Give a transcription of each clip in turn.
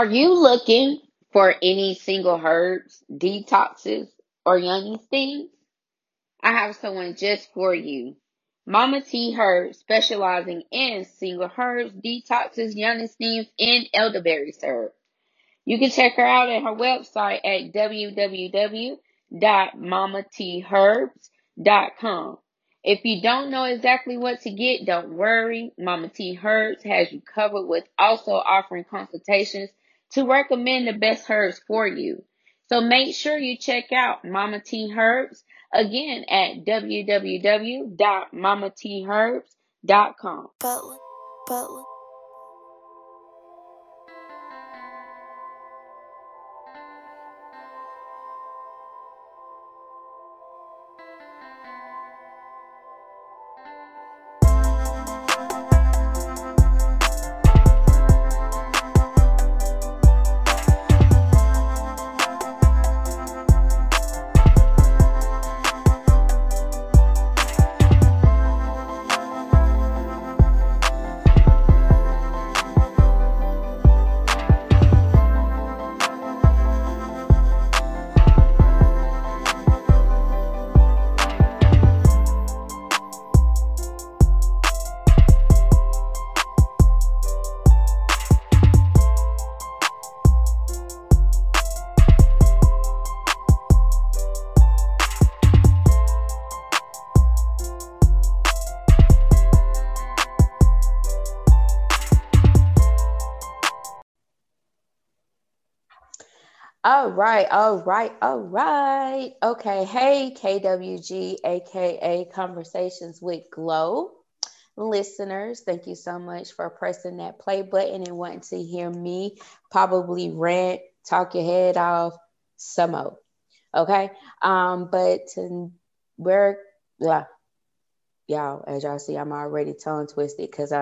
Are you looking for any single herbs, detoxes, or yummy things? I have someone just for you. Mama T Herbs specializing in single herbs, detoxes, yummy steams, and elderberry syrup. You can check her out at her website at www.mamatherbs.com. If you don't know exactly what to get, don't worry. Mama T Herbs has you covered with also offering consultations to recommend the best herbs for you. So make sure you check out Mama T Herbs again at www.mamatherbs.com. Butler, Butler. All right, all right, all right. Okay, hey, KWG, aka Konversations with Glo listeners. Thank you so much for pressing that play button and wanting to hear me probably rant, talk your head off some more. Okay, um, but to, we're yeah, y'all, as y'all see, I'm already tongue twisted because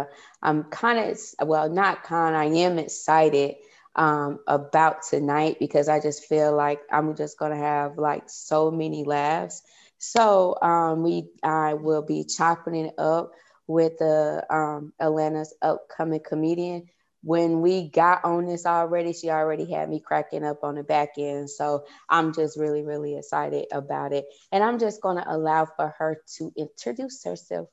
I'm kind of well, not kind. I am excited um, about tonight because I just feel like I'm just gonna have like so many laughs. So um, we I will be chopping it up with the um, Atlanta's upcoming comedian. When we got on this already, she already had me cracking up on the back end. So I'm just really, really excited about it. And I'm just going to allow for her to introduce herself.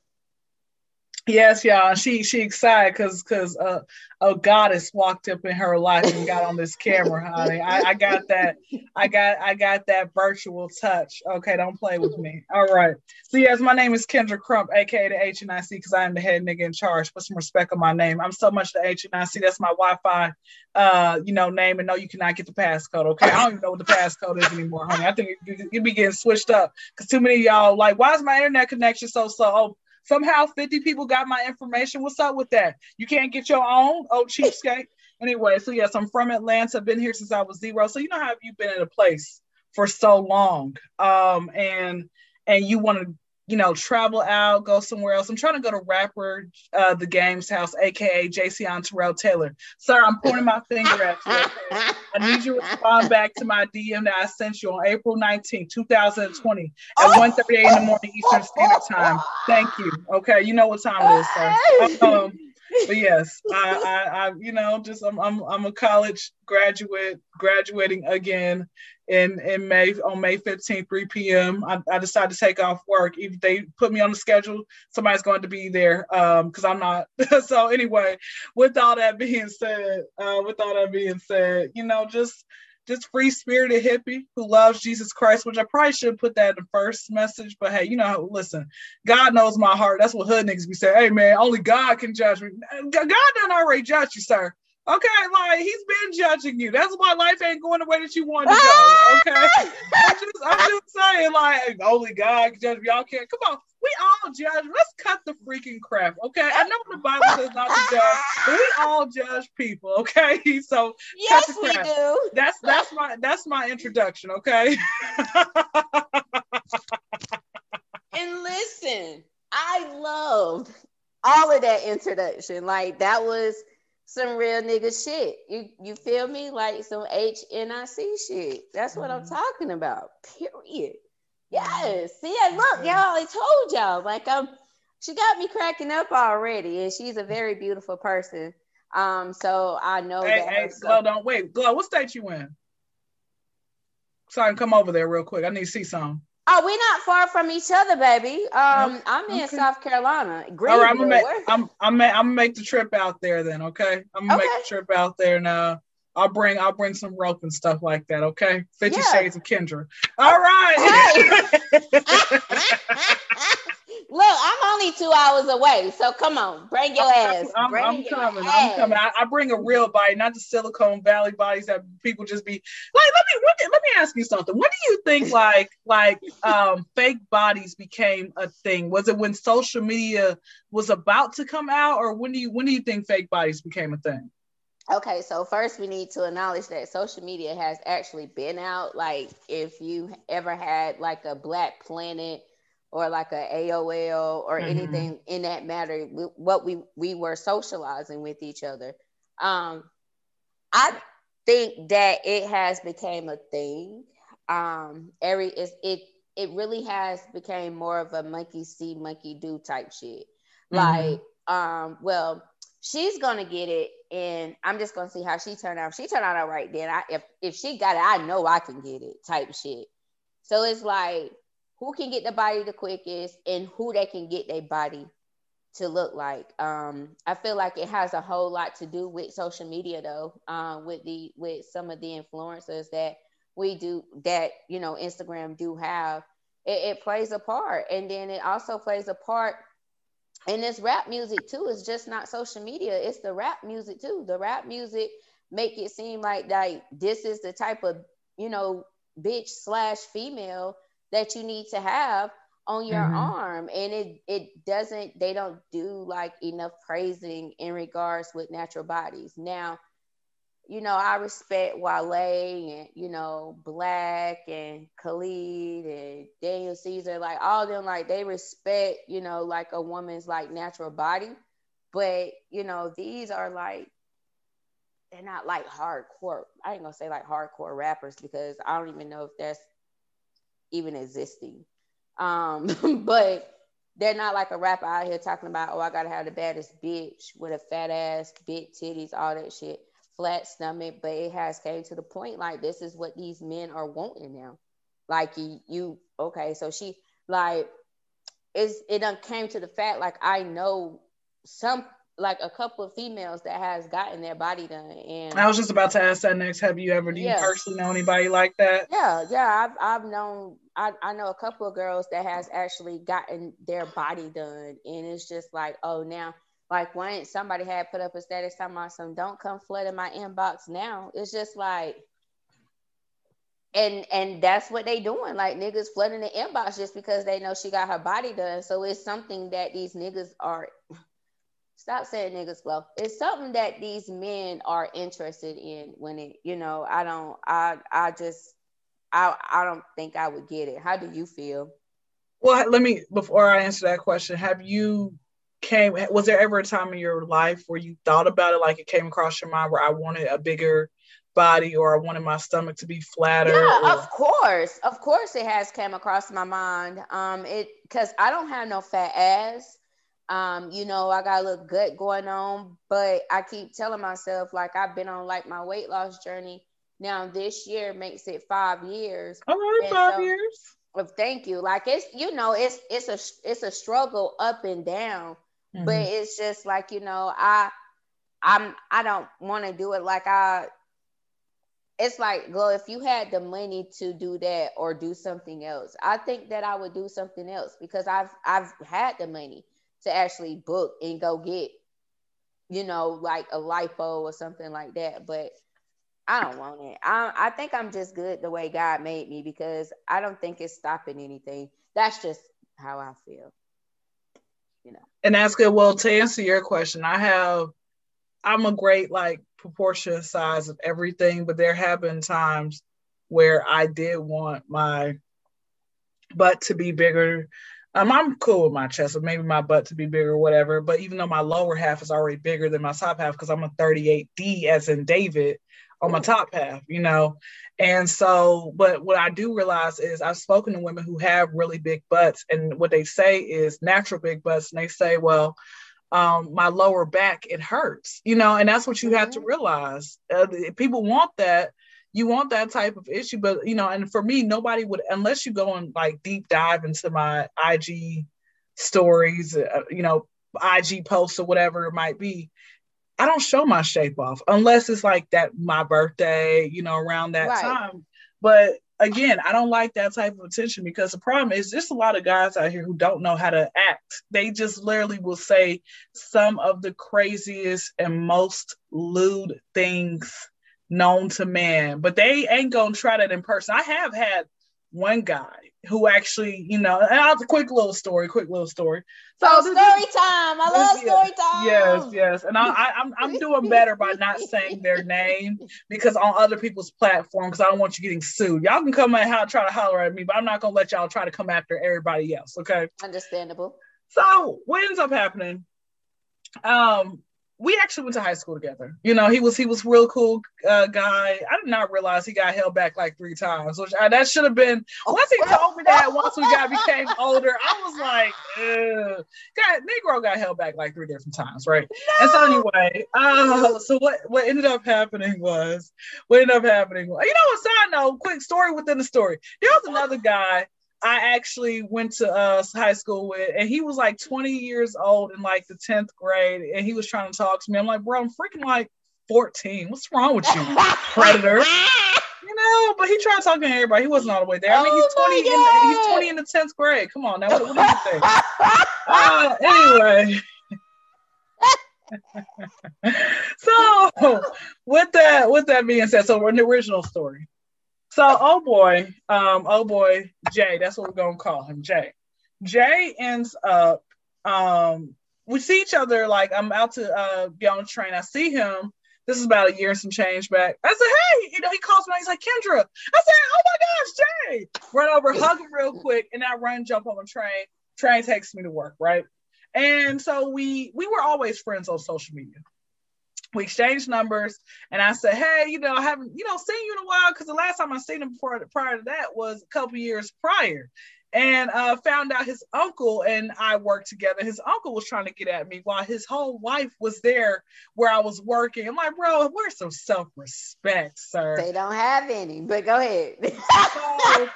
Yes, y'all. She she excited because because uh, a goddess walked up in her life and got on this camera, honey. I, I got that. I got I got that virtual touch. Okay, don't play with me. All right. So yes, my name is Kendra Crump, aka the HNIC, because I am the head nigga in charge. Put some respect on my name. I'm so much the HNIC. That's my Wi-Fi, uh, you know, name. And no, you cannot get the passcode. Okay, I don't even know what the passcode is anymore, honey. I think it be getting switched up because too many y'all like, why is my internet connection so slow? Oh, Somehow 50 people got my information. What's up with that? You can't get your own? Oh, cheapskate. anyway, so yes, I'm from Atlanta. I've been here since I was zero. So you know how you've been in a place for so long. Um, and and you want to you know, travel out, go somewhere else. I'm trying to go to rapper uh, the game's house, aka Jayceon Terrell Taylor. Sir, I'm pointing my finger at you. I need you to respond back to my DM that I sent you on April 19, 2020 at oh. 1 30 in the morning Eastern Standard Time. Thank you. Okay, you know what time it is, sir. Um, but yes, I, I, I, you know, just I'm, I'm, I'm a college graduate, graduating again in in May on May 15th, 3 p.m. I, I decided to take off work. If they put me on the schedule, somebody's going to be there because um, I'm not. so anyway, with all that being said, uh, with all that being said, you know, just just free spirited hippie who loves Jesus Christ, which I probably should put that in the first message. But hey, you know, listen, God knows my heart. That's what hood niggas be saying. Hey man, only God can judge me. God done already judged you, sir. Okay, like he's been judging you. That's why life ain't going the way that you want to go. Okay, I'm, just, I'm just saying, like only God can judge. Y'all can't. Come on, we all judge. Let's cut the freaking crap. Okay, I know the Bible says not to judge, but we all judge people. Okay, so yes, we do. That's that's my that's my introduction. Okay. and listen, I loved all of that introduction. Like that was some real nigga shit. You you feel me? Like some HNIC shit. That's what mm-hmm. I'm talking about. Period. Yes. See, look, y'all. I told y'all. Like um, she got me cracking up already, and she's a very beautiful person. Um, so I know hey, that. Hey, Glo, don't wait. Glo, what state you in? So I can come over there real quick. I need to see some. Oh, we're not far from each other, baby. Um, I'm in okay. South Carolina. All right, I'm gonna make I'm I'm, I'm gonna make the trip out there then. Okay, I'm gonna okay. make the trip out there now. I'll bring I'll bring some rope and stuff like that. Okay, Fifty yeah. Shades of Kendra. All right. Hey. Look, I'm only two hours away, so come on, bring your ass. I'm, bring I'm your coming. Ass. I'm coming. I, I, bring a real body, not the Silicon Valley bodies that people just be like. Let me let me, let me ask you something. When do you think like like um fake bodies became a thing? Was it when social media was about to come out, or when do you when do you think fake bodies became a thing? Okay, so first we need to acknowledge that social media has actually been out. Like, if you ever had like a Black Planet or like a AOL or mm-hmm. anything in that matter, what we we were socializing with each other. Um, I think that it has became a thing. Um, every is it it really has became more of a monkey see monkey do type shit. Mm-hmm. Like, um, well, she's gonna get it, and I'm just gonna see how she turned out. If she turned out all right, then I if if she got it, I know I can get it type shit. So it's like who can get the body the quickest and who they can get their body to look like. Um, I feel like it has a whole lot to do with social media though, um, with the with some of the influencers that we do that you know Instagram do have. It, it plays a part, and then it also plays a part in this rap music too. It's just not social media; it's the rap music too. The rap music make it seem like like this is the type of you know bitch slash female that you need to have on your mm-hmm. arm. And it it doesn't they don't do like enough praising in regards with natural bodies. Now you know i respect wale and you know black and khalid and daniel caesar like all them like they respect you know like a woman's like natural body. But you know these are like they're not like hardcore. I ain't gonna say like hardcore rappers because i don't even know if that's even existing. Um, but they're not like a rapper out here talking about, oh, I gotta have the baddest bitch with a fat ass, big titties, all that shit, flat stomach. But it has came to the point like this is what these men are wanting now. Like you, you okay? So she like it's it done came to the fact like I know some like a couple of females that has gotten their body done and I was just about to ask that next. Have you ever do yeah. you personally know anybody like that? Yeah yeah I've, I've known I, I know a couple of girls that has actually gotten their body done and it's just like oh now like when somebody had put up a status talking about some don't come flooding my inbox now. It's just like and and that's what they doing. Like niggas flooding the inbox just because they know she got her body done. So it's something that these niggas are stop saying niggas flow. It's something that these men are interested in when it, you know, I don't, I, I just, I, I don't think I would get it. How do you feel? Well, let me, before I answer that question, have you came, was there ever a time in your life where you thought about it, like it came across your mind where I wanted a bigger body or I wanted my stomach to be flatter? Yeah, or... of course. Of course it has came across my mind. Um, it, cause I don't have no fat ass. Um, you know, I got a little gut going on, but I keep telling myself like I've been on like my weight loss journey. Now this year makes it five years. All right, five so, years. Well, thank you. Like it's you know it's it's a it's a struggle up and down, mm-hmm. but it's just like you know I I'm I don't want to do it like I. It's like, well, if you had the money to do that or do something else, I think that I would do something else because I've I've had the money to actually book and go get, you know, like a lipo or something like that. But I don't want it. I, I think I'm just good the way God made me because I don't think it's stopping anything. That's just how I feel. You know. And that's good. Well, to answer your question, I have I'm a great like proportion size of everything, but there have been times where I did want my butt to be bigger um, I'm cool with my chest, or maybe my butt to be bigger or whatever. But even though my lower half is already bigger than my top half, because I'm a 38D as in David on my top half, you know. And so, but what I do realize is I've spoken to women who have really big butts, and what they say is natural big butts, and they say, well, um, my lower back, it hurts, you know, and that's what you have to mm-hmm. realize. Uh, people want that. You want that type of issue, but you know, and for me, nobody would unless you go and like deep dive into my IG stories, uh, you know, IG posts or whatever it might be. I don't show my shape off unless it's like that my birthday, you know, around that right. time. But again, I don't like that type of attention because the problem is there's a lot of guys out here who don't know how to act. They just literally will say some of the craziest and most lewd things known to man, but they ain't gonna try that in person. I have had one guy who actually, you know, and I'll a quick little story, quick little story. So oh, story time. I love story time. Yes, yes. And I, I, am I'm, I'm doing better by not saying their name because on other people's platforms, I don't want you getting sued. Y'all can come and try to holler at me, but I'm not gonna let y'all try to come after everybody else. Okay. Understandable. So what ends up happening? Um, we actually went to high school together. You know, he was he was real cool uh, guy. I did not realize he got held back like three times, which I, that should have been. Once he told me that, once we got became older, I was like, Ugh. God, Negro got held back like three different times, right? No! And so anyway, uh, so what what ended up happening was what ended up happening. Was, you know, a side note, quick story within the story. There was another guy I actually went to uh, high school with, and he was like 20 years old in like the 10th grade, and he was trying to talk to me. I'm like, bro, I'm freaking like 14. What's wrong with you, predator? you know, but he tried talking to everybody. He wasn't all the way there. I mean, he's 20 in he's 20 in the 10th grade. Come on now, what, what do you think? uh, anyway. so with that with that being said, so we're in the original story. So, oh boy, um, oh boy, Jay, that's what we're gonna call him, Jay. Jay ends up, um, we see each other like I'm out to uh, get on the train. I see him. This is about a year and some change back. I said, hey, you know, he calls me. He's like, Kendra. I said, oh my gosh, Jay. Run over, hug him real quick, and I run, jump on the train. Train takes me to work, right? And so we we were always friends on social media we exchanged numbers and I said, Hey, you know, I haven't, you know, seen you in a while because the last time I seen him before prior to that was a couple years prior. And uh, found out his uncle and I worked together. His uncle was trying to get at me while his whole wife was there where I was working. I'm like, bro, where's some self-respect, sir? They don't have any, but go ahead. so,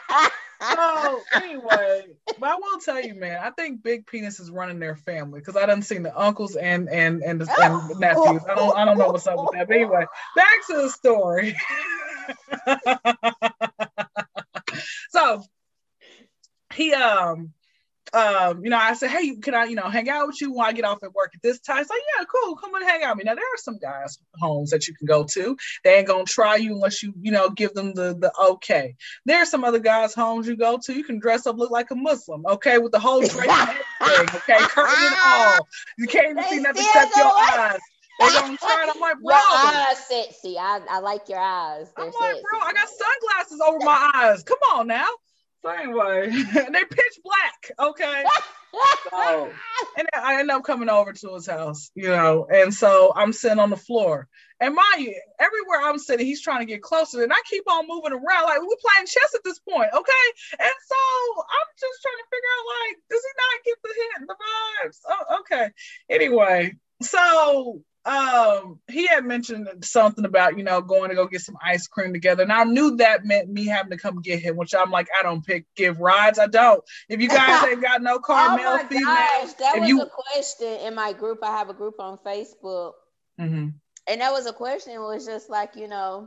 so anyway, but I will tell you, man, I think big penis is running their family because I done seen the uncles and and and the, and nephews. I don't I don't know what's up with that. But anyway, back to the story. so he um um, you know, I said, hey, can I, you know, hang out with you when I get off at work at this time? It's like, yeah, cool, come and hang out with me. Now there are some guys homes that you can go to. They ain't gonna try you unless you, you know, give them the the okay. There are some other guys' homes you go to. You can dress up, look like a Muslim, okay, with the whole and okay, curtain and all. You can't even see nothing except your eyes. They gonna try it. I'm like, bro. Your eyes sexy. I, I like your eyes. They're I'm like, sexy. bro, I got sunglasses over my eyes. Come on now. So anyway, they pitch black. Okay. so, and I end up coming over to his house, you know, and so I'm sitting on the floor. And you, everywhere I'm sitting, he's trying to get closer, and I keep on moving around like we're playing chess at this point, okay? And so I'm just trying to figure out like, does he not get the hint, the vibes? Oh, okay. Anyway, so um he had mentioned something about you know going to go get some ice cream together and i knew that meant me having to come get him which i'm like i don't pick give rides i don't if you guys ain't got no car oh male female gosh, that was you... a question in my group i have a group on facebook mm-hmm. and that was a question it was just like you know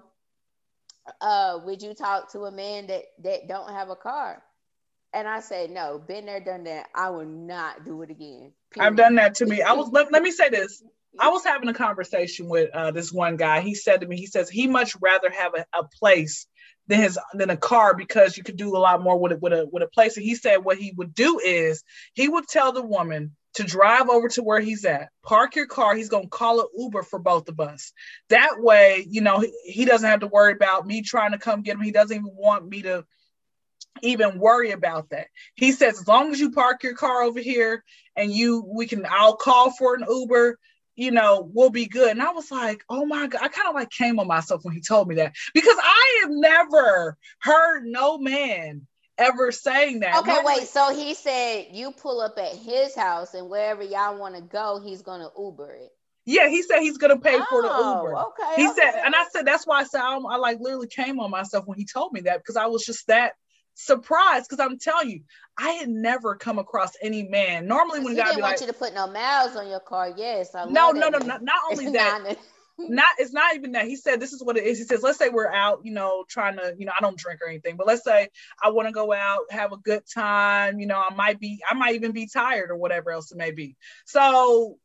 uh would you talk to a man that that don't have a car and I said, no, been there, done that. I will not do it again. Period. I've done that to me. I was let, let me say this. I was having a conversation with uh, this one guy. He said to me, he says he much rather have a, a place than his than a car because you could do a lot more with it with a with a place. And he said what he would do is he would tell the woman to drive over to where he's at, park your car. He's gonna call an Uber for both of us. That way, you know, he, he doesn't have to worry about me trying to come get him. He doesn't even want me to even worry about that. He says as long as you park your car over here and you we can I'll call for an Uber you know, we'll be good. And I was like, oh my God, I kind of like came on myself when he told me that because I have never heard no man ever saying that. Okay, Normally, wait. So he said you pull up at his house and wherever y'all want to go, he's gonna Uber it. Yeah, he said he's gonna pay oh, for the oh, Uber. Okay. He okay. said, and I said that's why I said I, I like literally came on myself when he told me that because I was just that surprised because I'm telling you, I had never come across any man. Normally, when God didn't want like, you to put no miles on your car, yes, I no, no, no, no, not, not only that. not it's not even that. He said this is what it is. He says let's say we're out you know trying to you know i don't drink or anything but let's say i want to go out have a good time you know i might be i might even be tired or whatever else it may be. So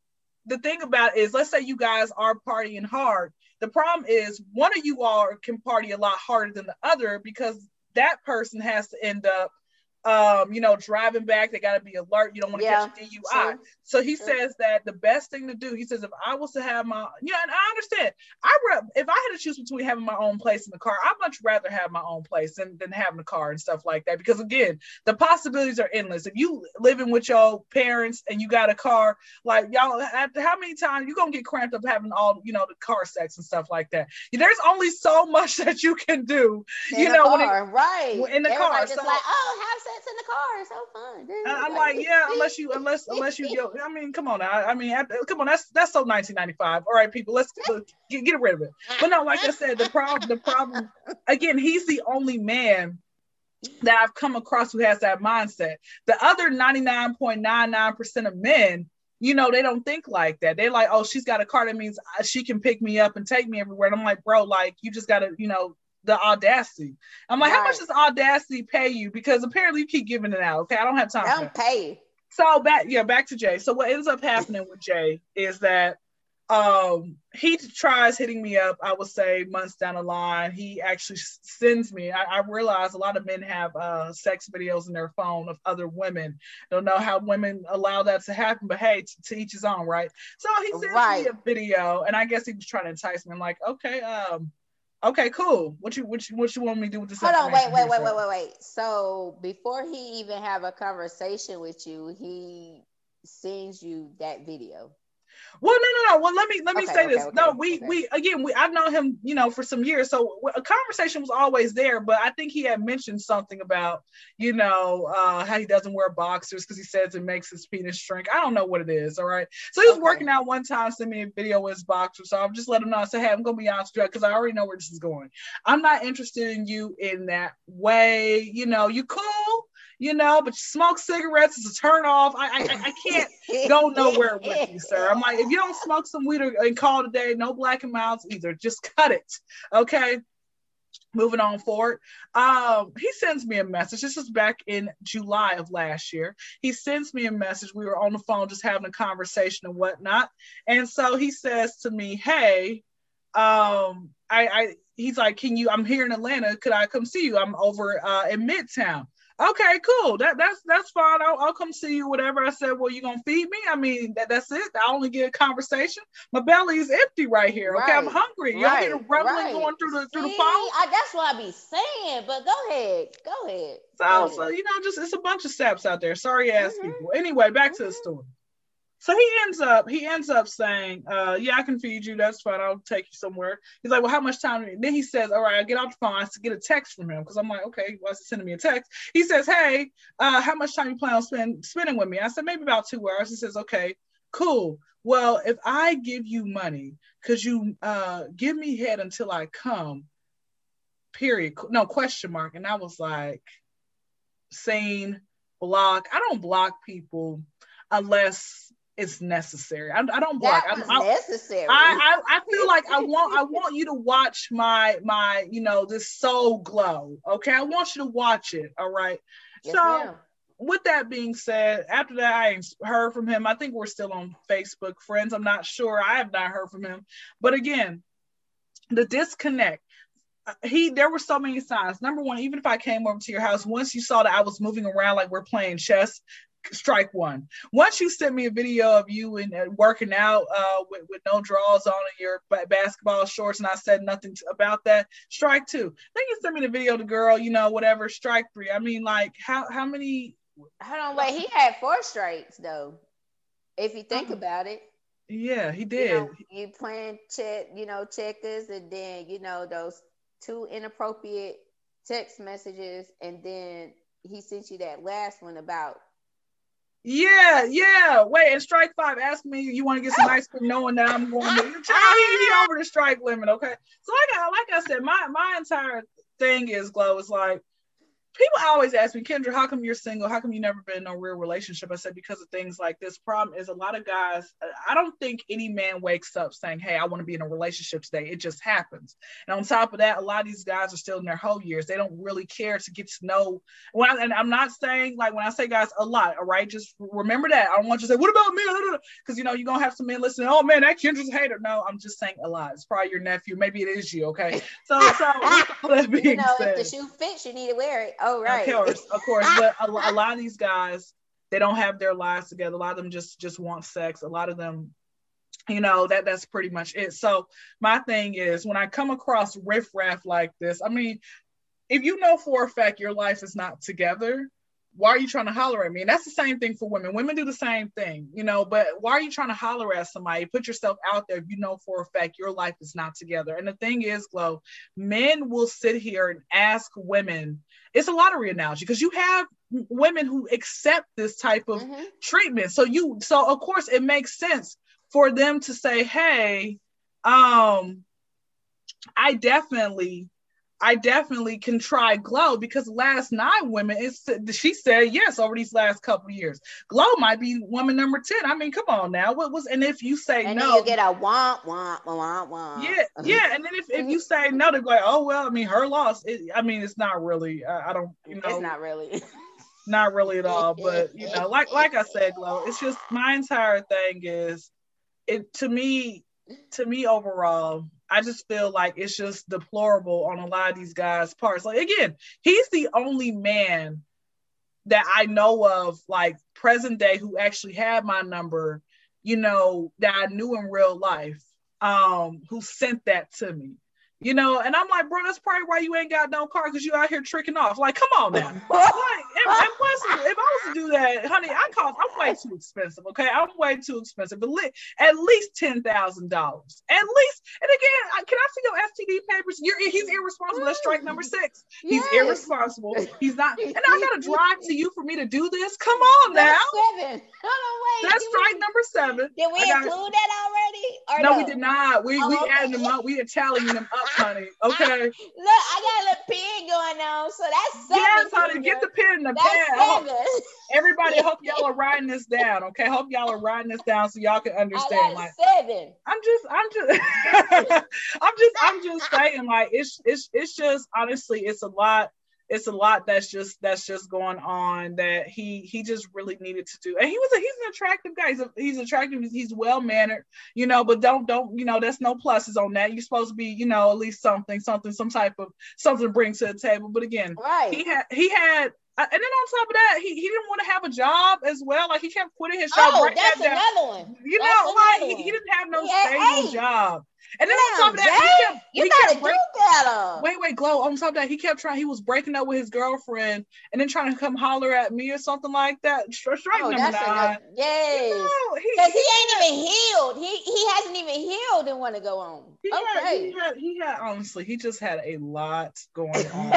the thing about is let's say you guys are partying hard. The problem is one of you all can party a lot harder than the other because that person has to end up um, you know, driving back, they got to be alert. You don't want to yeah, catch a DUI. Sure. So he sure. says that the best thing to do, he says, if I was to have my, yeah, and I understand. I re- if I had to choose between having my own place in the car, I'd much rather have my own place than, than having a car and stuff like that. Because again, the possibilities are endless. If you living with your parents and you got a car, like y'all, after how many times you gonna get cramped up having all, you know, the car sex and stuff like that. There's only so much that you can do, in you know, car, it, right in the Everybody car. So, like, oh, have sex in the car, it's so fun. Dude. I'm like, yeah, unless you, unless, unless you go. I mean, come on, I, I mean, I, come on, that's that's so 1995. All right, people, let's get, get rid of it. But no, like I said, the problem, the problem, again, he's the only man that I've come across who has that mindset. The other 99.99% of men, you know, they don't think like that. They're like, oh, she's got a car that means uh, she can pick me up and take me everywhere. And I'm like, bro, like you just gotta, you know, the audacity. I'm like, right. how much does audacity pay you? Because apparently you keep giving it out. Okay, I don't have time. I don't pay. So back, yeah, back to Jay. So what ends up happening with Jay is that um he tries hitting me up i would say months down the line he actually sends me i, I realize a lot of men have uh sex videos in their phone of other women don't know how women allow that to happen but hey to, to each his own right so he sends right. me a video and i guess he was trying to entice me i'm like okay um Okay, cool. What you what you what you want me to do with this? Hold on, wait, wait, wait, wait, wait, wait. So before he even have a conversation with you, he sends you that video. Well, no, no, no. Well, let me let me okay, say okay, this. Okay, no, we we again we I've known him, you know, for some years, so a conversation was always there. But I think he had mentioned something about, you know, uh, how he doesn't wear boxers because he says it makes his penis shrink. I don't know what it is. All right. So he was working out one time, sent me a video with his boxers. So I'm just letting him know. I said, hey, I'm gonna be honest with you because I already know where this is going. I'm not interested in you in that way. You know, you cool you know, but smoke cigarettes is a turn off. I I, I can't go nowhere with you, sir. I'm like, if you don't smoke some weed and call today, no Black and Milds either. Just cut it. Okay. Moving on forward. Um, he sends me a message. This is back in July of last year. He sends me a message. We were on the phone just having a conversation and whatnot. And so he says to me, Hey, um, I, I he's like, Can you I'm here in Atlanta, could I come see you? I'm over uh in Midtown okay, cool. That that's that's fine. I'll, I'll come see you. Whatever. I said, well, you gonna feed me? I mean, that, that's it. I only get a conversation. My belly is empty right here. Okay, right. I'm hungry. Y'all right. get rumbling right. going through the through See, the phone. I, that's what I be saying. But go ahead, go ahead. So, go ahead. so you know, just it's a bunch of steps out there. Sorry ass mm-hmm. people. Anyway, back mm-hmm. to the mm-hmm. story. So he ends up he ends up saying, uh, yeah, I can feed you. That's fine. I'll take you somewhere. He's like, well, how much time? Then he says, all right, I get off the phone. I get a text from him because I'm like, okay, why is he sending me a text? He says, hey, uh, how much time you plan on spend, spending with me? I said, maybe about two hours. He says, okay, cool. Well, if I give you money, could you uh, give me head until I come? Period. No question mark. And I was like, sane, block. I don't block people unless it's necessary. I, I don't block. That I, necessary. I, I, I feel like I want I want you to watch my my you know this Soul Glo. Okay, I want you to watch it. All right. Yes, so ma'am. with that being said, after that I heard from him. I think we're still on Facebook friends. I'm not sure. I have not heard from him. But again, the disconnect uh, he there were so many signs. Number one, even if I came over to your house, once you saw that I was moving around like we're playing chess, strike one. Once you sent me a video of you and uh, working out uh, with, with no drawers on in your basketball shorts, and I said nothing to, about that, strike two. Then you sent me the video of the girl, you know, whatever, strike three. I mean, like, how how many? Hold on, wait. He had four strikes though. If you think uh about it. Yeah, he did. You, know, you playing check, you know, checkers, and then you know those two inappropriate text messages, and then he sent you that last one about. Yeah, yeah. Wait, and strike five asked me you want to get some ice cream, knowing that I'm going to he over the strike limit. Okay, so like I like I said, my my entire thing is Glo is like people always ask me, Kendra, how come you're single? How come you never been in a real relationship? I said, because of things like this. Problem is a lot of guys, I don't think any man wakes up saying, Hey, I want to be in a relationship today. It just happens. And on top of that, a lot of these guys are still in their whole years. They don't really care to get to know when I, and I'm not saying like when I say guys a lot, all right, just remember that. I don't want you to say, What about me? Because you know, you're gonna have some men listening, oh man, that Kendra's a hater. No, I'm just saying a lot. It's probably your nephew, maybe it is you, okay? So so that being you know, said, if the shoe fits, you need to wear it. Oh, right. Of course, of course. But a, a lot of these guys, they don't have their lives together. A lot of them just just want sex. A lot of them you know that that's pretty much it so my thing is when i come across riffraff like this i mean if you know for a fact your life is not together why are you trying to holler at me? And that's the same thing for women. Women do the same thing, you know, but why are you trying to holler at somebody? Put yourself out there if you know for a fact your life is not together. And the thing is, Glo, men will sit here and ask women, it's a lottery analogy because you have women who accept this type of mm-hmm. treatment. So you so of course it makes sense for them to say, hey, um, I definitely I definitely can try Glo because last nine women is she said yes over these last couple years. Glo might be woman number 10. I mean, come on now. What was and if you say and no, you get a want, want, want, want. Yeah, yeah. And then if, if you say no, they're like, oh well, I mean, her loss. It, I mean, it's not really. I, I don't, you know, it's not really. not really at all. But you know, like like I said, Glo, it's just my entire thing is it to me, to me overall, I just feel like it's just deplorable on a lot of these guys' parts. Like again, he's the only man that I know of, like present day, who actually had my number, you know, that I knew in real life, um, who sent that to me you know, and I'm like, bro, that's probably why you ain't got no car because you out here tricking off. Like, come on now. like, and, and plus, if I was to do that, honey, I cost, I'm way too expensive. Okay, I'm way too expensive. But li- at least ten thousand dollars, at least. And again, can I see your STD papers? You're he's irresponsible. That's strike number mm. six. He's yes. irresponsible. He's not. And I gotta drive to you for me to do this. Come on now. Seven. Hold on, wait. That's strike we, number seven. Did we gotta, include that already? Or no, no, we did not. We oh, we okay. added them up. We are tallying them up honey. Okay. Look, I got a little pen going on, so that's seven. Yes, honey, get the pin in the pen. Everybody, hope y'all are writing this down. Okay, hope y'all are writing this down so y'all can understand. like seven. I'm just, I'm just, I'm just, I'm just saying, like it's, it's, it's just honestly, it's a lot it's a lot that's just that's just going on that he he just really needed to do. And he was a, he's an attractive guy. He's a, he's attractive. He's well mannered, you know. But don't don't you know? There's no pluses on that. You're supposed to be you know at least something something some type of something to bring to the table. But again, right. he had he had uh, and then on top of that, he, he didn't want to have a job as well. Like he kept quitting his job. Oh, right that's another one. You that's know, like he, he, didn't have no stable job. And then Damn, on top of that, he kept, you gotta break, do better. Wait, wait, Glo. On top of that, he kept trying. He was breaking up with his girlfriend, and then trying to come holler at me or something like that. Strike oh, number nine. yes, because he, he, ain't even healed. He he hasn't even healed and want to go on. He okay, had, he had, he had honestly, he just had a lot going on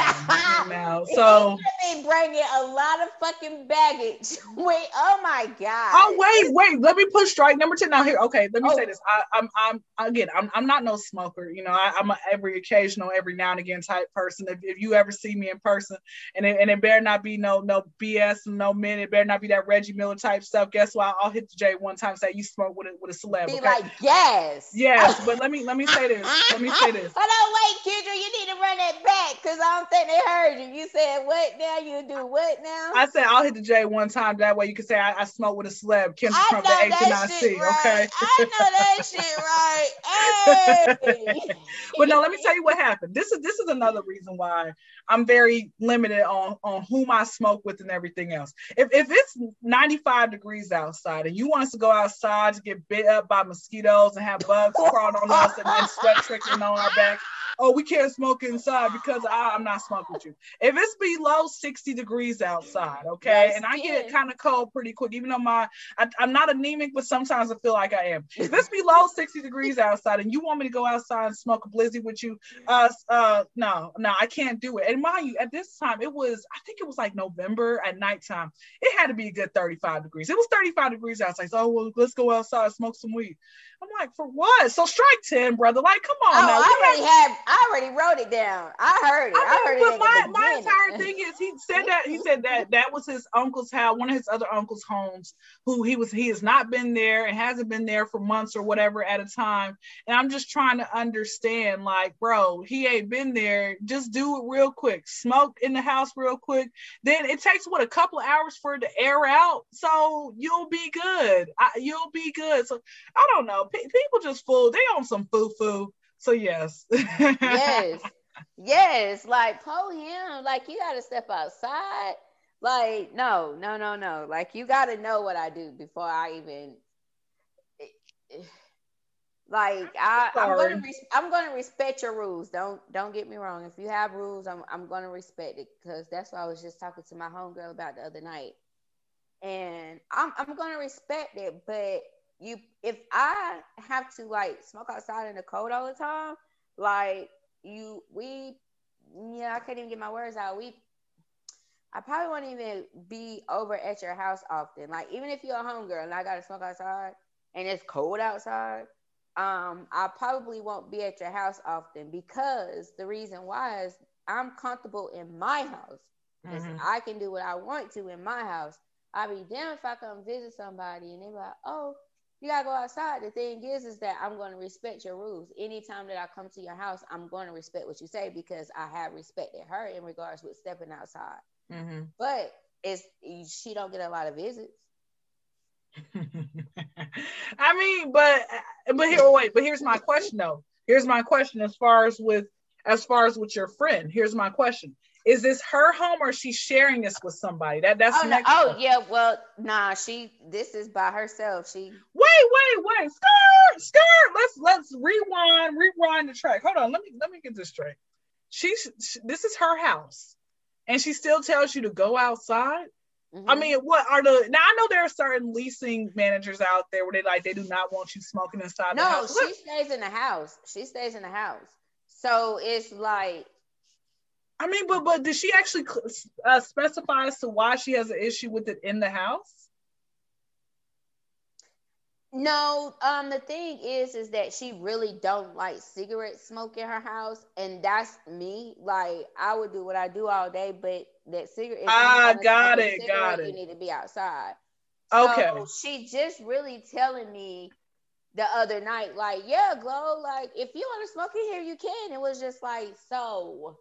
now. So he bringing a lot of fucking baggage. Wait, oh my oh, god. Oh wait, wait. Let me put strike number ten. Now here, okay. Let me oh. say this. I, I'm I'm again. I'm I'm not no smoker. You know, I, am a every occasional, every now and again type person. If, if you ever see me in person, and it, and it better not be no no BS, no men. It better not be that Reggie Miller type stuff. Guess what? I'll hit the J one time. Say you smoke with a with a celeb. Be okay? like yes, yes. But let me let me say this. Let me say this. Hold on, wait, Kendra. You need to run that back because I don't think they heard you. You said what now? You do what now? I said I'll hit the J one time. That way you can say I, I smoke with a celeb. Kendra from the H and I C. Okay. I know that shit right. Hey. but now let me tell you what happened. This is this is another reason why I'm very limited on on whom I smoke with and everything else. If if it's 95 degrees outside and you want us to go outside to get bit up by mosquitoes and have bugs crawling on us and, and sweat trickling on our back, oh, we can't smoke inside because I'm not smoking with you. If it's below 60 degrees outside, okay, yes, and I get kind of cold pretty quick, even though my I, am not anemic, but sometimes I feel like I am. If it's below 60 degrees outside and you want me to go outside and smoke a blizzy with you, uh, uh, no, no, I can't do it. And mind you, at this time it was, I think it was like November at nighttime. It had to be a good 35 degrees. It was 35 degrees outside. So, oh well, let's go outside, and smoke some weed. I'm like, for what? So strike 10, brother. Like, come on. Oh, now. I already have, I already wrote it down. I heard it. I, I heard it. My, my entire thing is he said that he said that that was his uncle's house, one of his other uncle's homes, who he was he has not been there and hasn't been there for months or whatever at a time. And I'm just trying to understand, like, bro, he ain't been there. Just do it real quick. Smoke in the house real quick. Then it takes what a couple hours for it to air out. So you'll be good. I, you'll be good. So I don't know people just fool. They on some foo foo. So yes. yes. Yes. Like pull him. Like you gotta step outside. Like, no, no, no, no. Like you gotta know what I do before I even like I, I'm gonna res- I'm gonna respect your rules. Don't don't get me wrong. If you have rules, I'm I'm gonna respect it because that's what I was just talking to my homegirl about the other night. And I'm I'm gonna respect it, but you if I have to like smoke outside in the cold all the time, like you we yeah, I can't even get my words out. We I probably won't even be over at your house often. Like even if you're a homegirl and I gotta smoke outside and it's cold outside, um, I probably won't be at your house often because the reason why is I'm comfortable in my house. Mm-hmm. I can do what I want to in my house. I'd be damned if I come visit somebody and they're like, oh, you gotta go outside. The thing is, is that I'm going to respect your rules. Anytime that I come to your house, I'm going to respect what you say because I have respected her in regards with stepping outside. Mm-hmm. But it's she don't get a lot of visits. I mean, but but here, wait, but here's my question though. Here's my question as far as with as far as with your friend. Here's my question: is this her home or she's sharing this with somebody? That that's oh, no, oh yeah, well nah, she this is by herself. She wait, wait, wait, skirt, skirt. Let's let's rewind, rewind the track. Hold on, let me let me get this straight. She's she, this is her house, and she still tells you to go outside. Mm-hmm. I mean, what are the now? I know there are certain leasing managers out there where they like they do not want you smoking inside no, the house. No, she stays in the house. She stays in the house. So it's like I mean, but but did she actually uh, specify as to why she has an issue with it in the house? No, um, the thing is, is that she really don't like cigarette smoke in her house, and that's me. Like, I would do what I do all day, but that cigarette. Ah, got it, got it. You need to be outside. Okay. So she just really telling me the other night, like, yeah, Glo, like if you want to smoke in here, you can. It was just like, so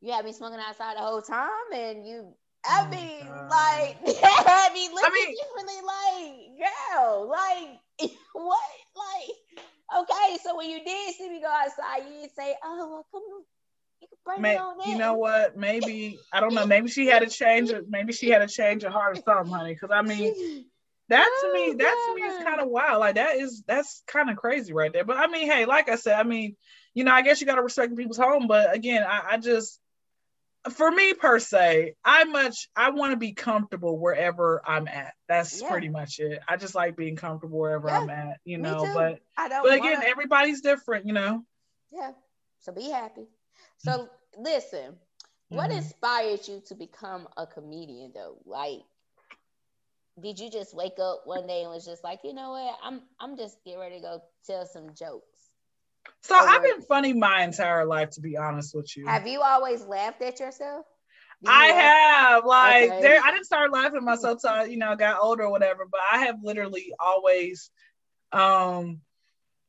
you had me smoking outside the whole time, and you. I oh mean, like, I mean, look I mean, differently, like, girl, like, what, like, okay, so when you did see me go outside, you didn't say, oh, well, come on, May, you know what? Maybe I don't know. Maybe she had a change. Of, maybe she had a change of heart or something, honey. Because I mean, that to me, oh, that to me is kind of wild. Like that is that's kind of crazy right there. But I mean, hey, like I said, I mean, you know, I guess you got to respect people's home. But again, I, I just for me per se, I much I want to be comfortable wherever I'm at. That's yeah. pretty much it. I just like being comfortable wherever yeah, I'm at, you know. But I don't but again, wanna... everybody's different, you know. Yeah. So be happy. So listen, mm-hmm. what inspired you to become a comedian though? Like did you just wake up one day and was just like, you know what, I'm I'm just getting ready to go tell some jokes? So I've been funny my entire life, to be honest with you. Have you always laughed at yourself? I have like okay. there. I didn't start laughing at myself till you know I got older or whatever. But I have literally always um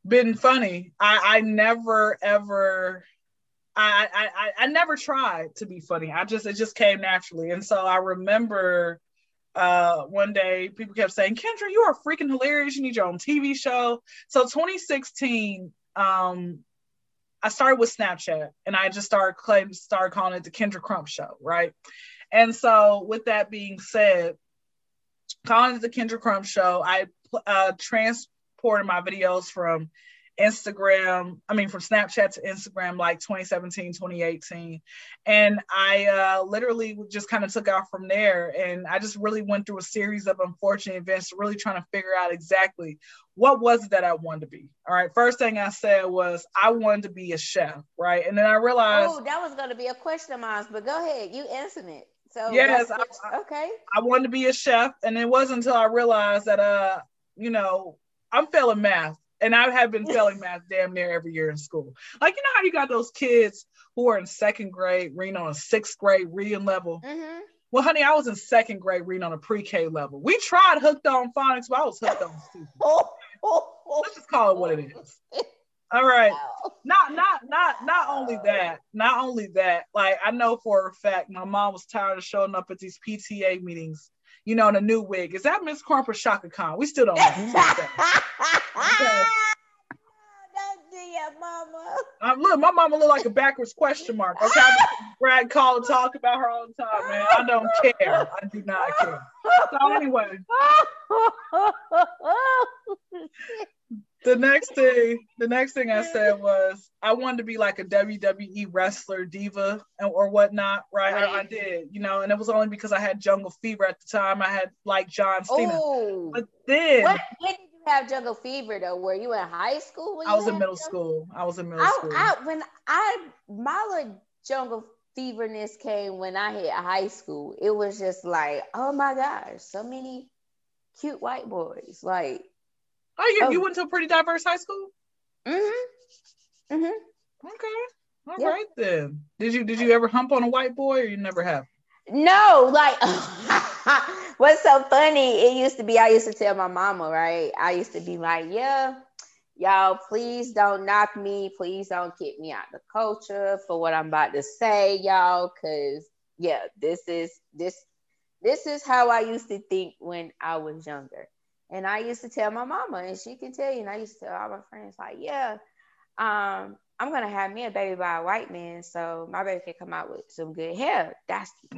been funny. I I never ever. I, I I never tried to be funny. I just it just came naturally, and so I remember uh, one day people kept saying, Kendra, you are freaking hilarious. You need your own TV show. So 2016, um, I started with Snapchat and I just started claim, started calling it the Kendra Crump Show, right? And so, with that being said, calling it the Kendra Crump Show, I uh, transported my videos from Instagram, I mean, from Snapchat to Instagram, like 2017, 2018. And I uh, literally just kind of took off from there. And I just really went through a series of unfortunate events, really trying to figure out exactly what was it that I wanted to be. All right. First thing I said was I wanted to be a chef. Right. And then I realized. Oh, that was going to be a question of mine, but go ahead. You answered it. So yes, I, okay. I wanted to be a chef, and it wasn't until I realized that uh, you know, I'm failing math, and I have been failing math damn near every year in school. Like you know how you got those kids who are in second grade reading on a sixth grade reading level. Mm-hmm. Well, honey, I was in second grade reading on a pre-K level. We tried hooked on phonics, but I was hooked on stupid. Let's just call it what it is. All right. Not not not not only that, not only that, like I know for a fact my mom was tired of showing up at these PTA meetings, you know, in a new wig. Is that Miss Crump or Chaka Khan? We still don't know. okay. Mama. Um, look, my mama look like a backwards question mark. Okay, Brad call and talk about her all the time, man. I don't care. I do not care. So anyway, the next thing, the next thing I said was I wanted to be like a WWE wrestler diva and, or whatnot, right? right. I, I, did, you know, and it was only because I had jungle fever at the time. I had like John Cena, oh. but then what, when did you have jungle fever though? Were you in high school? I was in middle jungle? school. I was in middle I, school. I, when I my jungle feverness came when I hit high school. It was just like, oh my gosh, so many cute white boys, like Oh, you, oh. you went to a pretty diverse high school. Mm-hmm. Mm-hmm. Okay. All right then. Did you did you ever hump on a white boy, or you never have? No, like what's so funny? It used to be I used to tell my mama, right? I used to be like, yeah, y'all, please don't knock me. Please don't kick me out the culture for what I'm about to say, y'all, because yeah, this is this this is how I used to think when I was younger. And I used to tell my mama, and she can tell you, and I used to tell all my friends, like, yeah, um, I'm gonna have me a baby by a white man, so my baby can come out with some good hair. That's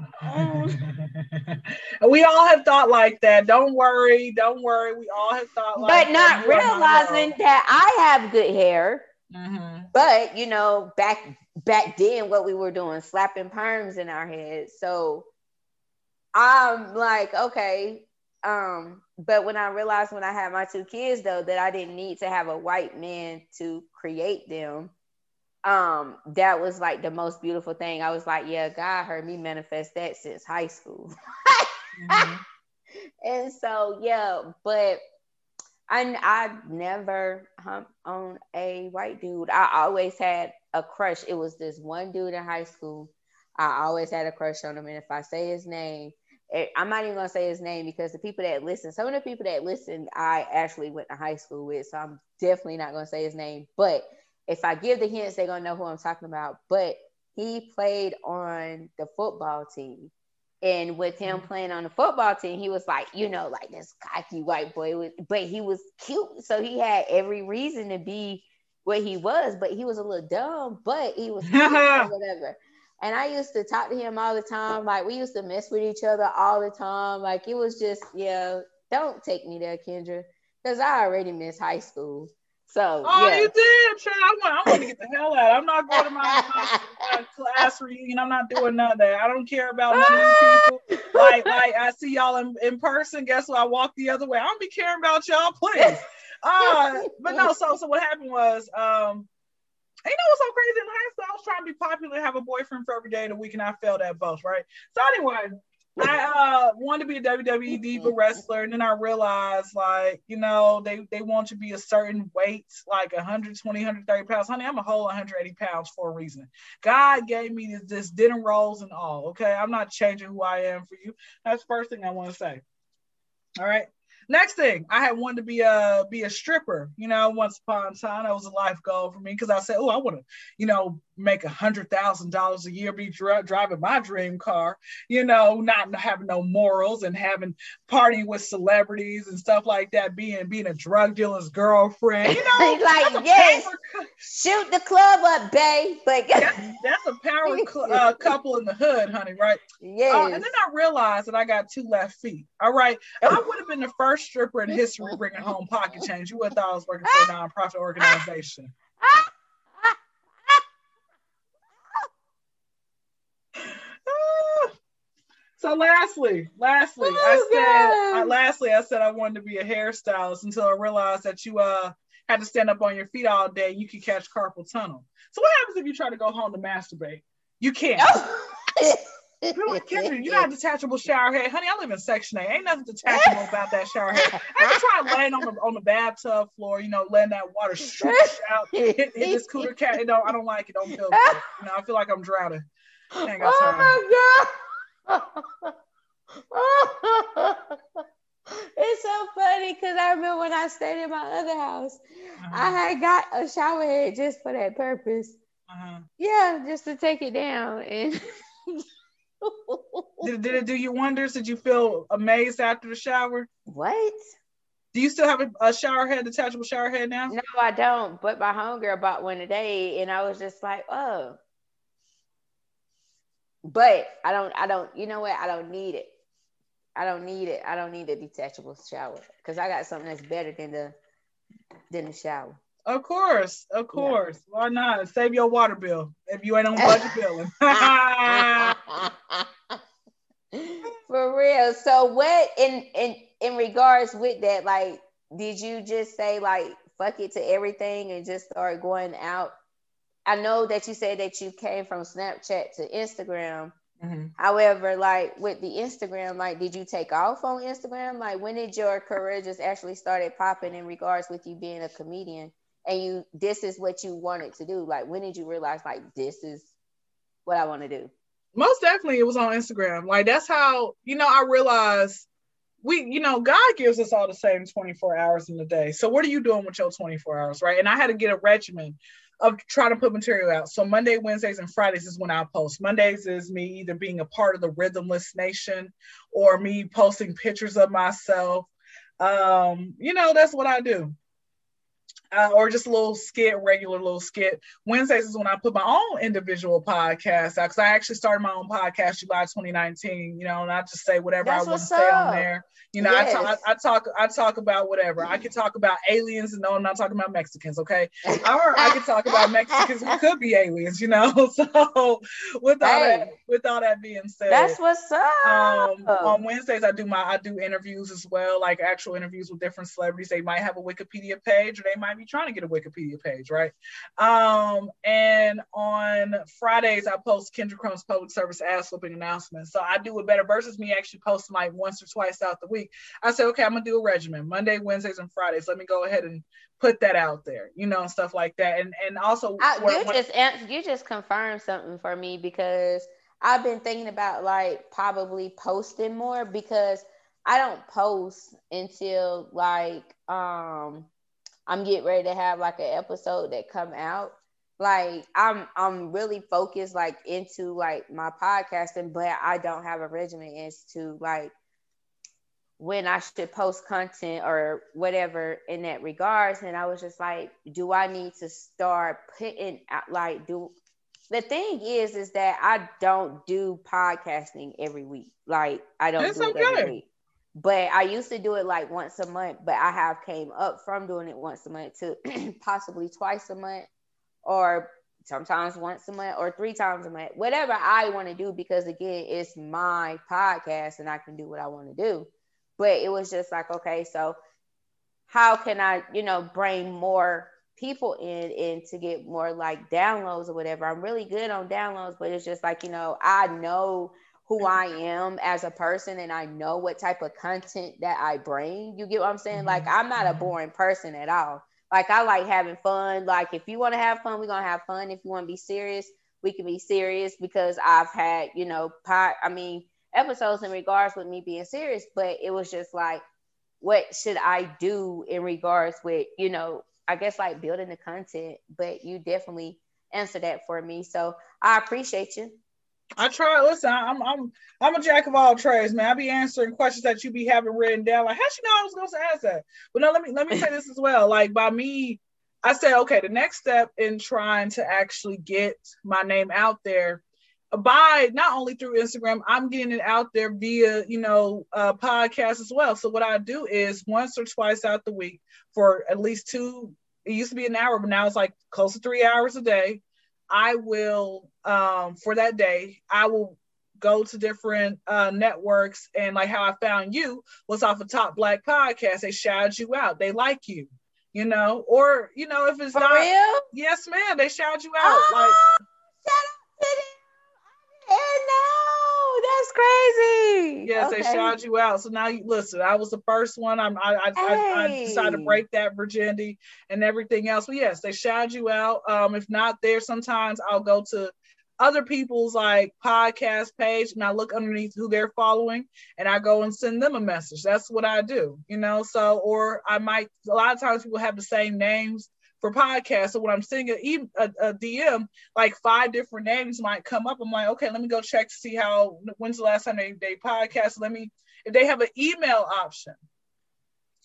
we all have thought like that. Don't worry, don't worry. We all have thought like but not realizing that I have good hair. Mm-hmm. But you know, back back then, what we were doing, slapping perms in our heads. So I'm like, okay, um, but when I realized when I had my two kids though that I didn't need to have a white man to create them, um, that was like the most beautiful thing. I was like, yeah, God heard me manifest that since high school. mm-hmm. And so yeah, but I I've never humped on a white dude. I always had a crush. It was this one dude in high school. I always had a crush on him, and if I say his name, Eh, I'm not even gonna say his name because the people that listen, some of the people that listen, I actually went to high school with, so I'm definitely not gonna say his name. But if I give the hints, they're gonna know who I'm talking about. But he played on the football team. And with him mm-hmm. playing on the football team, he was like, you know, like this cocky white boy, but he was cute. So he had every reason to be what he was, but he was a little dumb, but he was whatever. And I used to talk to him all the time. Like we used to mess with each other all the time. Like it was just, yeah, don't take me there, Kendra. Because I already missed high school. So Oh, yeah. you did, child. I want, I want to get the hell out. I'm not going to my, my class reunion. I'm not doing none of that. I don't care about none of people. Like, like I see y'all in, in person. Guess what? I walk the other way. I don't be caring about y'all, please. Uh, but no, so so what happened was um you know what's so crazy? In high school, I was trying to be popular, have a boyfriend for every day of the week, and I failed at both, right? So anyway, I uh, wanted to be a WWE diva wrestler, and then I realized, like, you know, they they want you to be a certain weight, like 120, 130 pounds. Honey, I'm a whole 180 pounds for a reason. God gave me this, this dinner rolls and all. Okay, I'm not changing who I am for you. That's the first thing I want to say. All right. Next thing, I had wanted to be a be a stripper. You know, once upon a time, that was a life goal for me because I said, "Oh, I want to, you know, make a hundred thousand dollars a year, be dri- driving my dream car, you know, not having no morals and having partying with celebrities and stuff like that, being being a drug dealer's girlfriend, you know, like yes, power... shoot the club up, babe. But that's, that's, a power cl- uh, couple in the hood, honey, right? Yeah. Uh, and then I realized that I got two left feet. All right, I would have been the first first stripper in history bringing home pocket change. You would have thought I was working for a nonprofit organization. So lastly, lastly, oh, I said, I, lastly, I said I wanted to be a hairstylist until I realized that you uh had to stand up on your feet all day. You could catch carpal tunnel. So what happens if you try to go home to masturbate? You can't. Kendra, you got a detachable shower head, honey. I live in Section 8. Ain't nothing detachable about that shower head. I try laying on the on the bathtub floor, you know, letting that water shoot out, hit, hit this cooler cat. You know, I don't like it. Don't feel good. You know, I feel like I'm drowning. oh my god. it's so funny because I remember when I stayed in my other house, uh-huh. I had got a shower head just for that purpose. Uh-huh. Yeah, just to take it down and. Did, did it do you wonders? Did you feel amazed after the shower? What? Do you still have a, a shower head, detachable shower head now? No, I don't. But my homegirl bought one today, and I was just like, oh. But I don't. I don't. You know what? I don't need it. I don't need it. I don't need a detachable shower because I got something that's better than the than the shower. Of course, of course. Yeah. Why not? Save your water bill if you ain't on budget billing. For real. So what in in in regards with that, like, did you just say like fuck it to everything and just start going out? I know that you said that you came from Snapchat to Instagram. Mm-hmm. However, like with the Instagram, like did you take off on Instagram? Like when did your career just actually started popping in regards with you being a comedian? and you this is what you wanted to do like when did you realize like this is what i want to do most definitely it was on instagram. Like that's how you know i realized we you know god gives us all the same 24 hours in the day. So what are you doing with your 24 hours right? And i had to get a regimen of trying to put material out. So monday wednesdays and fridays is when i post. Mondays is me either being a part of the rhythmless nation or me posting pictures of myself. Um you know that's what i do uh, or just a little skit, regular little skit. Wednesdays is when I put my own individual podcast out because I actually started my own podcast July 2019. You know, and I just say whatever That's I want to say on there. You know, yes. I, talk, I, I, talk, I talk about whatever. I can talk about aliens, and no, I'm not talking about Mexicans, okay? or I can talk about Mexicans who could be aliens. You know, so with all hey, that, with all that being said, that's what's up. Um, on Wednesdays, I do my, I do interviews as well, like actual interviews with different celebrities. They might have a Wikipedia page, or they might be trying to get a Wikipedia page, right? Um, and on Fridays, I post Kendra Crump's public service ass flipping announcements. So I do it better versus me actually posting like once or twice out the week. I say, okay, I'm gonna do a regimen Monday, Wednesdays, and Fridays. Let me go ahead and put that out there, you know, and stuff like that. And and also, I, you when, just you just confirmed something for me because I've been thinking about like probably posting more because I don't post until like um I'm getting ready to have like an episode that come out. Like I'm I'm really focused like into like my podcasting, but I don't have a regimen as to like when I should post content or whatever in that regards. And I was just like, do I need to start putting out like do the thing is is that I don't do podcasting every week. Like I don't do it every week but I used to do it like once a month, but I have came up from doing it once a month to possibly twice a month or sometimes once a month or three times a month, whatever I want to do, because again, it's my podcast and I can do what I want to do. But it was just like, okay, so how can I, you know, bring more people in and to get more like downloads or whatever? I'm really good on downloads, but it's just like, you know, I know who I am as a person and I know what type of content that I bring. You get what I'm saying? Mm-hmm. Like I'm not a mm-hmm. boring person at all. Like I like having fun. Like if you want to have fun, we're gonna have fun. If you want to be serious, we can be serious because I've had, you know, pot I mean, episodes in regards with me being serious, but it was just like, what should I do in regards with, you know, I guess like building the content, but you definitely answer that for me. So I appreciate you. I try. Listen, I'm I'm I'm a jack of all trades, man. I be answering questions that you be having written down. Like, how she know I was going to ask that? But no, let me let me say this as well. Like by me, I said, okay, the next step in trying to actually get my name out there by not only through Instagram, I'm getting it out there via, you know, uh, podcast as well. So what I do is once or twice out the week for at least two. It used to be an hour, but now it's like close to three hours a day. I will, um, for that day, I will go to different uh, networks and like how I found you was off of Top Black Podcast. They shout you out. They like you, you know, or you know if it's For not, real? yes, man, they shout you out. Oh, Like shout out to them. I didn't. That's crazy. yes, they Okay. shout you out. So now you listen. I was the first one. I'm, I, I, I, I decided to break that virginity and everything else. But yes, they shout you out. Um, if not there, sometimes I'll go to other people's like podcast page and I look underneath who they're following and I go and send them a message. That's what I do, you know. So, or I might a lot of times people have the same names for podcasts. So when I'm sending a DM, like five different names might come up. I'm like, okay, let me go check to see how when's the last time they they podcast. Let me if they have an email option.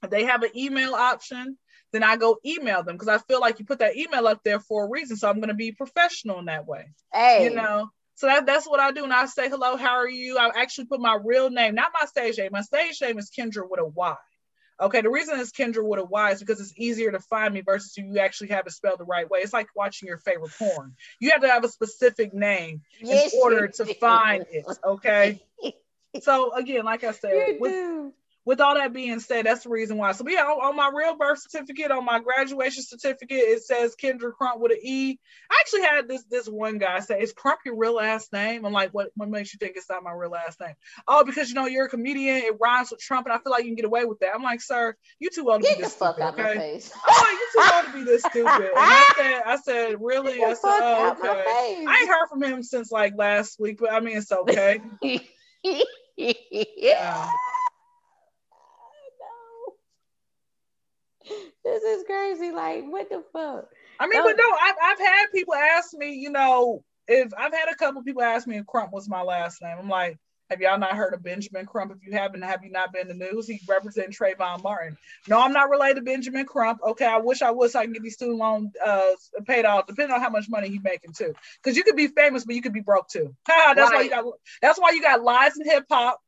If they have an email option, then I go email them because I feel like you put that email up there for a reason. So I'm going to be professional in that way. Hey, you know? So that, that's what i do and i say hello how are you? I actually put my real name not my stage name. My stage name is kendra with a y. Okay the reason it's kendra with a y is because it's easier to find me versus you actually have it spelled the right way. It's like watching your favorite porn. You have to have a specific name Yes, in order to do. find it okay? So again like i said with. With all that being said, that's the reason why. So yeah, on, on my real birth certificate, on my graduation certificate, it says Kendra Crump with an E. I actually had this this one guy say, "Is Crump your real last name?" I'm like, "What? What makes you think it's not my real last name?" Oh, because you know you're a comedian. It rhymes with Trump, and I feel like you can get away with that. I'm like, "Sir, you too old to Get be this stupid." Okay. I'm like, oh, "You too old to be this stupid." And I said, "I said, really?" Get I said, "Oh, okay." I ain't heard from him since like last week, but I mean, it's okay. yeah. This is crazy. Like, what the fuck? I mean, but no, I've, I've had people ask me, you know, if I've had a couple people ask me if Crump was my last name. I'm like, have y'all not heard of Benjamin Crump? If you haven't, have you not been in the news? He represents Trayvon Martin. No, I'm not related to Benjamin Crump. Okay, I wish I was so I can get these student loan uh, paid off, depending on how much money he's making too. Because you could be famous, but you could be broke too. Ha, that's why you got that's why you got lies in hip hop.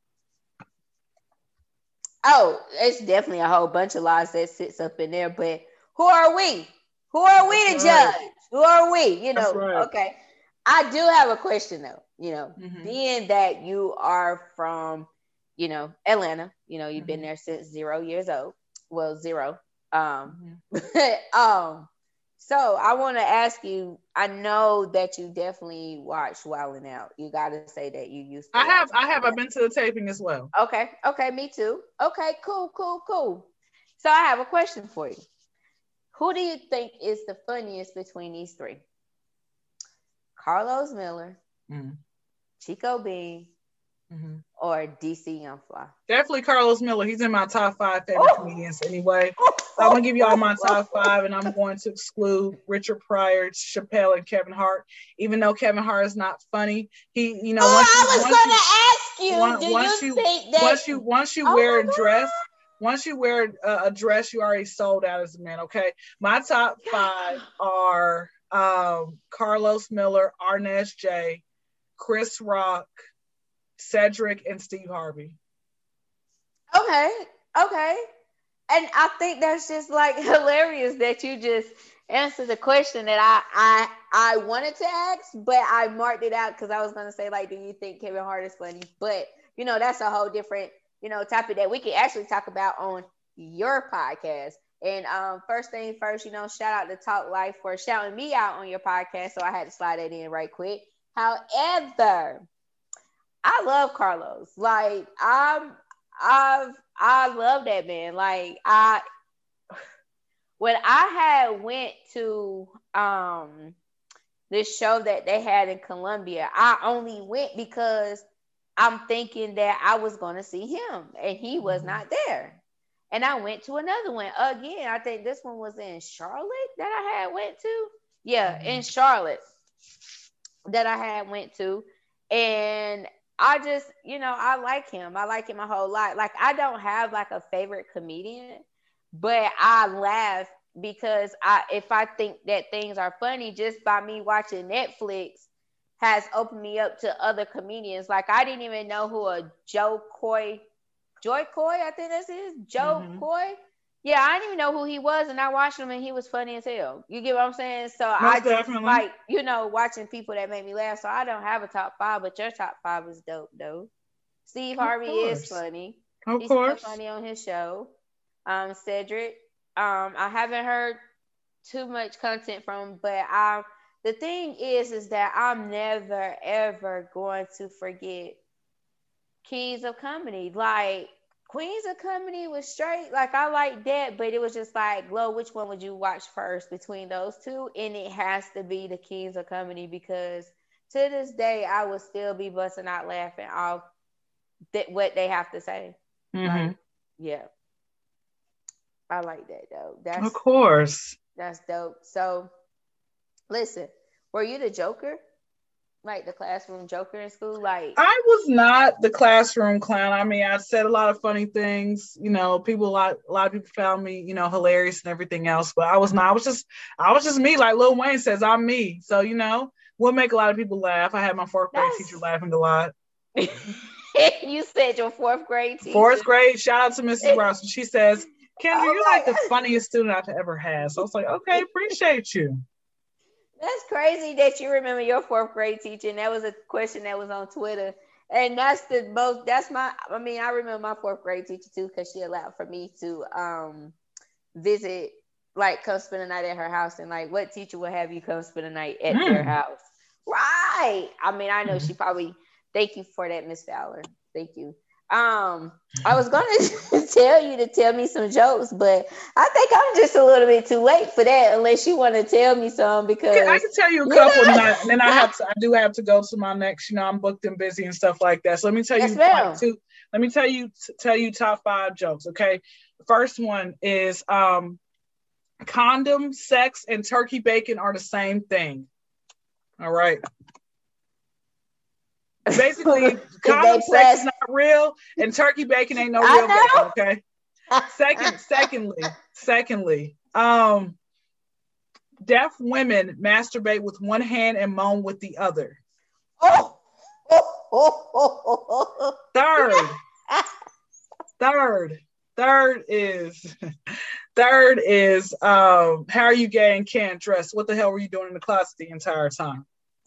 Oh, it's definitely a whole bunch of lies that sits up in there. But who are we? Who are we to right. judge? Who are we? You know. Right. Okay. I do have a question though. You know, Mhm. being that you are from, you know, Atlanta. You know, you've been Mhm. there since zero years old. Well, zero. Um, Mhm. um, so I want to ask you. I know that you definitely watch Wild 'N Out. You got to say that you used. to I have, I have, I've been to the taping as well. Okay. Okay. Me too. Okay. Cool. Cool. Cool. So I have a question for you. Who do you think is the funniest between these three? Carlos Miller, Mhm. Chico Bean, Mhm. or DC Young Fly? Definitely Carlos Miller. He's in my top five favorite comedians anyway. So I'm gonna give you all my top five, and I'm going to exclude Richard Pryor, Chappelle, and Kevin Hart. Even though Kevin Hart is not funny, he, you know, Oh, once I was once gonna ask you. once- do once you, think that? once you once you Oh wear a dress, once you wear a, a dress, you already sold out as a man. Okay, my top five are um, Carlos Miller, Arnez J, Chris Rock, Cedric, and Steve Harvey. Okay. Okay. And I think that's just like hilarious that you just answered the question that I I I wanted to ask, but I marked it out because I was gonna say like, do you think Kevin Hart is funny? But you know, that's a whole different you know topic that we can actually talk about on your podcast. And um, first thing first, you know, shout out to Talk Life for shouting me out on your podcast. So I had to slide that in right quick. However, I love Carlos. Like I'm I've I love that man. Like I when I had went to um this show that they had in Columbia, I only went because I'm thinking that I was gonna see him and he was Mhm. not there. And I went to another one again. I think this one was in Charlotte that I had went to. Yeah, in Charlotte that I had went to. And I just, you know, I like him. I like him a whole lot. Like I don't have like a favorite comedian, but I laugh because I if I think that things are funny just by me watching Netflix, has opened me up to other comedians. Like I didn't even know who a Jo Koy, Joy Coy, I think that's his Joe mm-hmm. Coy. Yeah, I didn't even know who he was, and I watched him, and he was funny as hell. You get what I'm saying? So Most I just definitely. like you know watching people that make me laugh. So I don't have a top five, but your top five is dope, though. Steve Harvey is funny. Of He's course, funny on his show. Um, Cedric. Um, I haven't heard too much content from, but I. The thing is, is that I'm never ever going to forget Kings of Comedy. Like Queens of Comedy was straight. Like I like that, but it was just like, Glo, which one would you watch first between those two? And it has to be the Kings of Comedy because to this day I would still be busting out laughing off that what they have to say. Mm-hmm. Like, yeah. I like that though. That's of course. That's dope. So listen, were you the Joker? Like the classroom joker in school? Like I was not the classroom clown. I mean, I said a lot of funny things. You know, people a lot a lot of people found me, you know, hilarious and everything else. But I was not. I was just I was just me. Like Lil Wayne says, I'm me. So you know, would make a lot of people laugh. I had my fourth grade That's... teacher laughing a lot. you said your fourth grade teacher. Fourth grade. Shout out to Mrs. Ross. She says, Kendra, oh you're like God. the funniest student I've ever had. So I was like, okay, appreciate you. That's crazy that you remember your fourth grade teacher. And that was a question that was on Twitter. And that's the most, that's my, I mean, I remember my fourth grade teacher too, because she allowed for me to um visit, like come spend a night at her house. And like, what teacher would have you come spend a night at mm. their hmm. house? Right. I mean, I know she mm-hmm. probably, thank you for that, Miss Fowler. Thank you. Um, I was gonna tell you to tell me some jokes, but I think I'm just a little bit too late for that. Unless you want to tell me some, because I can tell you a couple, and then I have to. I do have to go to my next. You know, I'm booked and busy and stuff like that. So let me tell you like, two. Let me tell you tell you top five jokes. Okay, first one is um, condom, sex, and turkey bacon are the same thing. All right. Basically, condom sex is not real, and turkey bacon ain't no real bacon. Okay. Second, secondly, secondly, um, deaf women masturbate with one hand and moan with the other. Oh. Third, third, third is third is um, how are you gay and can't dress? What the hell were you doing in the closet the entire time?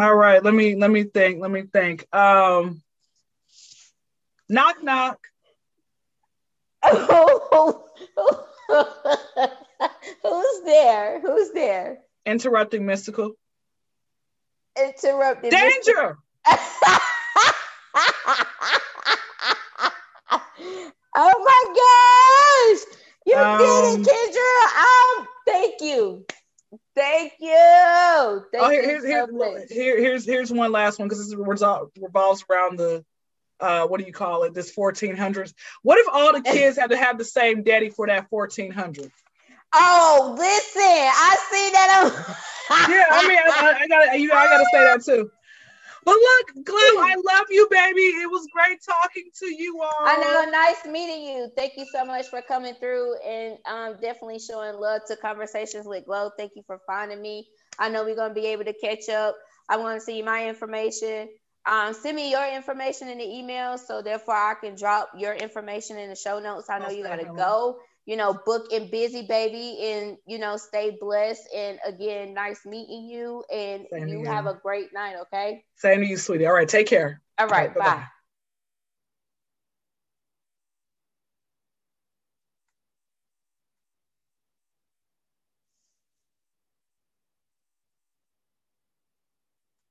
All right, let me let me think. Let me think. Um, knock knock. Who's there? Who's there? Interrupting mystical. Interrupting. Danger. oh my gosh! You um, did it, Kendra. Um, thank you. Thank you. Thank oh, here, here's, here's, here, here's, here's one last one because this revolves around the, uh, what do you call it? This 1400s. What if all the kids had to have the same daddy for that 1400? Oh, listen, I see that. yeah, I mean, I, I, gotta, you, I gotta say that too. But look, Glenn, I love you, baby. It was great talking to you all. I know, nice meeting you. Thank you so much for coming through and um, definitely showing love to Konversations with Glo. Thank you for finding me. I know we're gonna be able to catch up. I want to see my information. Um, send me your information in the email so therefore I can drop your information in the show notes. I know Most you gotta go you know, book and busy, baby, and you know, stay blessed. And again, nice meeting you, and Same you have a great night. Okay. Same to you, sweetie. All right, take care. All right, All right. Bye-bye.